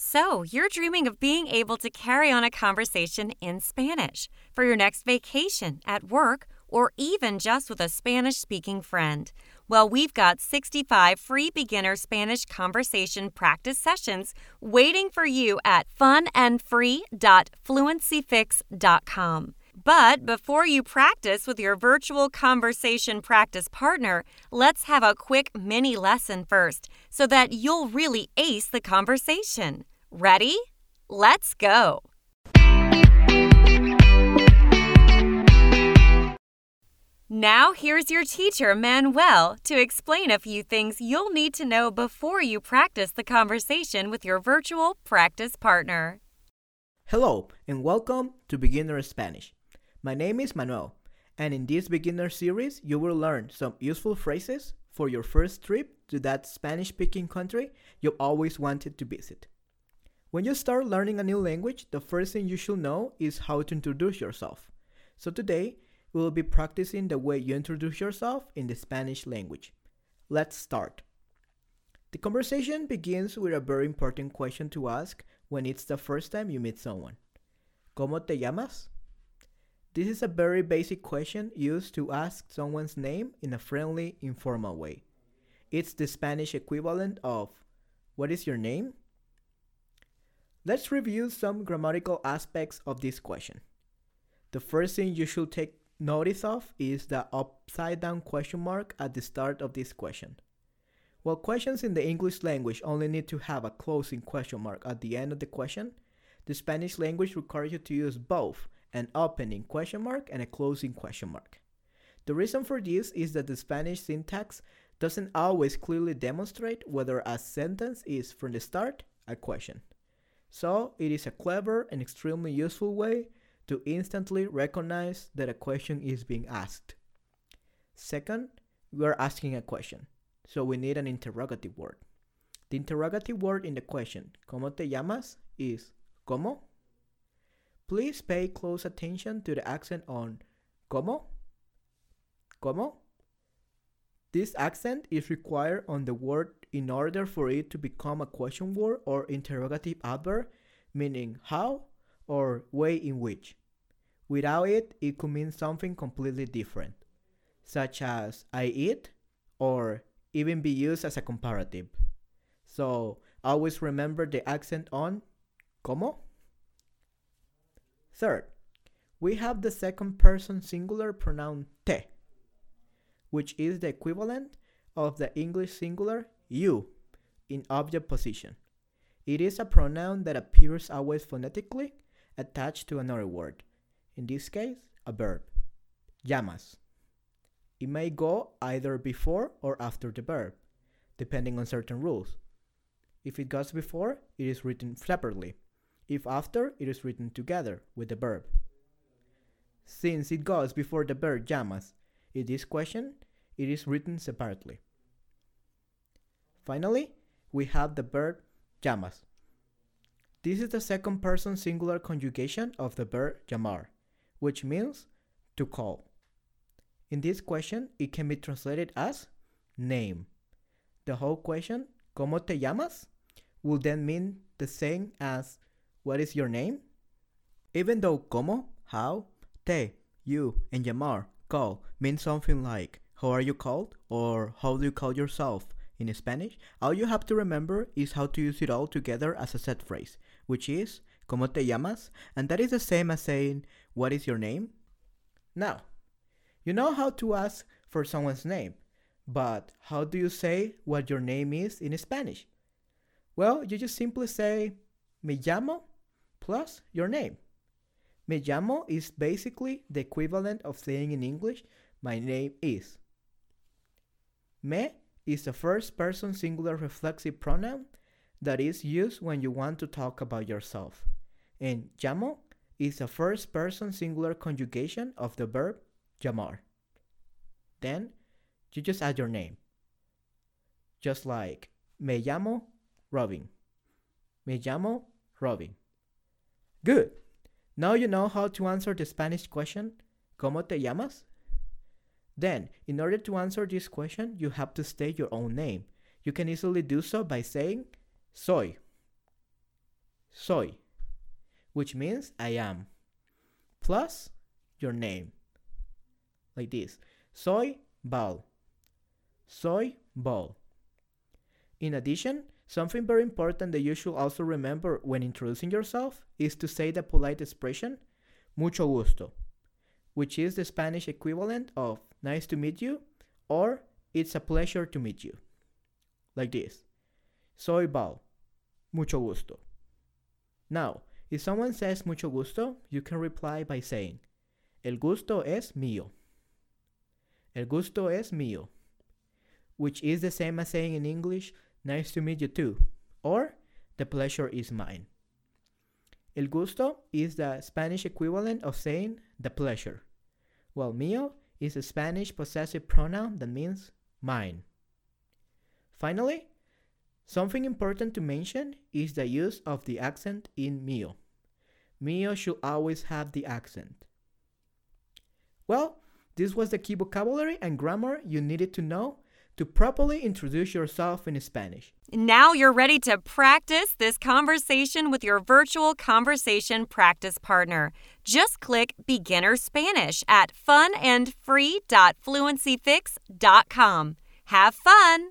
So, you're dreaming of being able to carry on a conversation in Spanish for your next vacation, at work, or even just with a Spanish speaking friend. Well, we've got 65 free beginner Spanish conversation practice sessions waiting for you at funandfree.fluencyfix.com. But before you practice with your virtual conversation practice partner, let's have a quick mini lesson first so that you'll really ace the conversation. Ready? Let's go! Now, here's your teacher, Manuel, to explain a few things you'll need to know before you practice the conversation with your virtual practice partner. Hello, and welcome to Beginner Spanish. My name is Manuel, and in this beginner series, you will learn some useful phrases for your first trip to that Spanish speaking country you always wanted to visit. When you start learning a new language, the first thing you should know is how to introduce yourself. So today, we will be practicing the way you introduce yourself in the Spanish language. Let's start. The conversation begins with a very important question to ask when it's the first time you meet someone. ¿Cómo te llamas? This is a very basic question used to ask someone's name in a friendly, informal way. It's the Spanish equivalent of, What is your name? Let's review some grammatical aspects of this question. The first thing you should take notice of is the upside down question mark at the start of this question. While questions in the English language only need to have a closing question mark at the end of the question, the Spanish language requires you to use both an opening question mark and a closing question mark. The reason for this is that the Spanish syntax doesn't always clearly demonstrate whether a sentence is from the start a question. So it is a clever and extremely useful way to instantly recognize that a question is being asked. Second, we are asking a question, so we need an interrogative word. The interrogative word in the question, ¿Cómo te llamas? is ¿Cómo? Please pay close attention to the accent on ¿Cómo? ¿Cómo? This accent is required on the word in order for it to become a question word or interrogative adverb, meaning how or way in which. Without it, it could mean something completely different, such as I eat or even be used as a comparative. So always remember the accent on ¿Cómo? Third, we have the second person singular pronoun te, which is the equivalent of the English singular you in object position. It is a pronoun that appears always phonetically attached to another word, in this case, a verb, llamas. It may go either before or after the verb, depending on certain rules. If it goes before, it is written separately. If after, it is written together with the verb. Since it goes before the verb llamas, in this question, it is written separately. Finally, we have the verb llamas. This is the second person singular conjugation of the verb llamar, which means to call. In this question, it can be translated as name. The whole question, ¿Cómo te llamas? will then mean the same as what is your name? Even though como, how, te, you, and llamar, call, mean something like how are you called or how do you call yourself in Spanish, all you have to remember is how to use it all together as a set phrase, which is ¿Cómo te llamas? And that is the same as saying what is your name? Now, you know how to ask for someone's name, but how do you say what your name is in Spanish? Well, you just simply say me llamo plus your name. Me llamo is basically the equivalent of saying in English, my name is. Me is a first person singular reflexive pronoun that is used when you want to talk about yourself. And llamo is a first person singular conjugation of the verb llamar. Then you just add your name. Just like me llamo Robin. Me llamo Robin. Good. Now you know how to answer the Spanish question, ¿Cómo te llamas? Then, in order to answer this question, you have to state your own name. You can easily do so by saying, soy. soy, which means I am, plus your name. Like this soy ball, soy ball. In addition, something very important that you should also remember when introducing yourself is to say the polite expression mucho gusto, which is the Spanish equivalent of nice to meet you or it's a pleasure to meet you. Like this Soy Bal, mucho gusto. Now, if someone says mucho gusto, you can reply by saying El gusto es mío. El gusto es mío, which is the same as saying in English, nice to meet you too, or the pleasure is mine. El gusto is the Spanish equivalent of saying the pleasure, while mío is a Spanish possessive pronoun that means mine. Finally, something important to mention is the use of the accent in mío. Mío should always have the accent. Well, this was the key vocabulary and grammar you needed to know to properly introduce yourself in Spanish. Now you're ready to practice this conversation with your virtual conversation practice partner. Just click Beginner Spanish at funandfree.fluencyfix.com. Have fun!